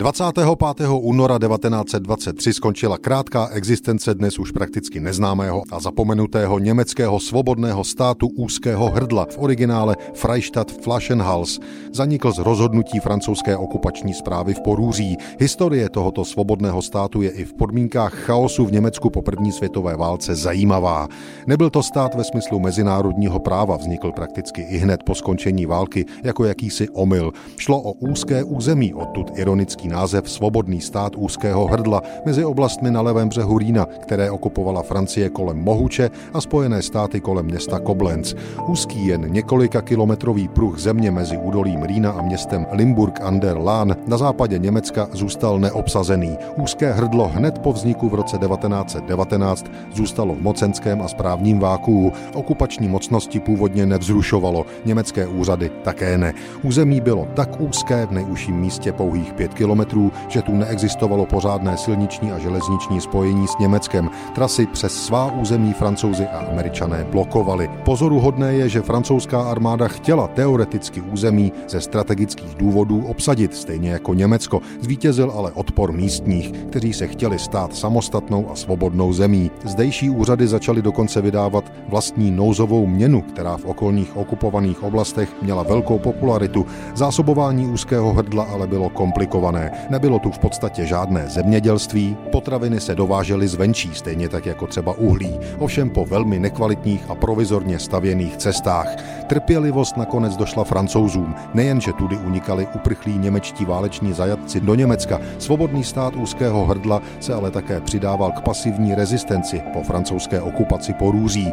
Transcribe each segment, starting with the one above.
25. února 1923 skončila krátká existence dnes už prakticky neznámého a zapomenutého německého svobodného státu úzkého hrdla v originále Freistadt Flaschenhals. Zanikl z rozhodnutí francouzské okupační zprávy v Porůří. Historie tohoto svobodného státu je i v podmínkách chaosu v Německu po první světové válce zajímavá. Nebyl to stát ve smyslu mezinárodního práva, vznikl prakticky i hned po skončení války jako jakýsi omyl. Šlo o úzké území, odtud ironický název Svobodný stát úzkého hrdla mezi oblastmi na levém břehu Rýna, které okupovala Francie kolem Mohuče a Spojené státy kolem města Koblenz. Úzký jen několika kilometrový pruh země mezi údolím Rýna a městem Limburg an der Lahn na západě Německa zůstal neobsazený. Úzké hrdlo hned po vzniku v roce 1919 zůstalo v mocenském a správním vákuu. Okupační mocnosti původně nevzrušovalo, německé úřady také ne. Území bylo tak úzké v nejužším místě pouhých pět kilometrů kilometrů, že tu neexistovalo pořádné silniční a železniční spojení s Německem. Trasy přes svá území francouzi a američané blokovali. Pozoruhodné je, že francouzská armáda chtěla teoreticky území ze strategických důvodů obsadit, stejně jako Německo. Zvítězil ale odpor místních, kteří se chtěli stát samostatnou a svobodnou zemí. Zdejší úřady začaly dokonce vydávat vlastní nouzovou měnu, která v okolních okupovaných oblastech měla velkou popularitu. Zásobování úzkého hrdla ale bylo komplikované. Nebylo tu v podstatě žádné zemědělství, potraviny se dovážely zvenčí, stejně tak jako třeba uhlí, ovšem po velmi nekvalitních a provizorně stavěných cestách. Trpělivost nakonec došla francouzům, nejenže tudy unikali uprchlí němečtí váleční zajatci do Německa, svobodný stát úzkého hrdla se ale také přidával k pasivní rezistenci po francouzské okupaci Porůří.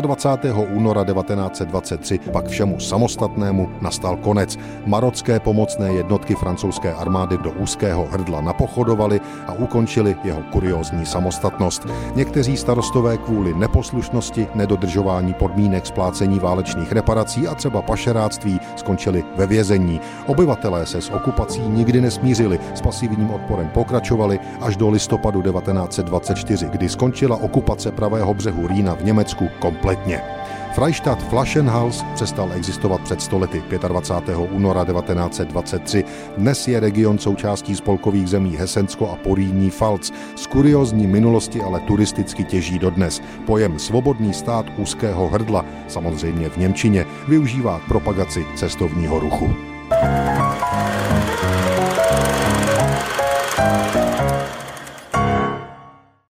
25. února 1923 pak všemu samostatnému nastal konec. Marocké pomocné jednotky francouzské armády do úzkého hrdla napochodovali a ukončili jeho kuriózní samostatnost. Někteří starostové kvůli neposlušnosti, nedodržování podmínek splácení válečných reparací a třeba pašeráctví skončili ve vězení. Obyvatelé se s okupací nikdy nesmířili, s pasivním odporem pokračovali až do listopadu 1924, kdy skončila okupace pravého břehu Rýna v Německu kompletně. Freistadt Flaschenhals přestal existovat před stolety 25. února 1923. Dnes je region součástí spolkových zemí Hesensko a Poríní Falc. Z kuriozní minulosti ale turisticky těží dodnes. Pojem svobodný stát úzkého hrdla, samozřejmě v Němčině, využívá k propagaci cestovního ruchu. thank you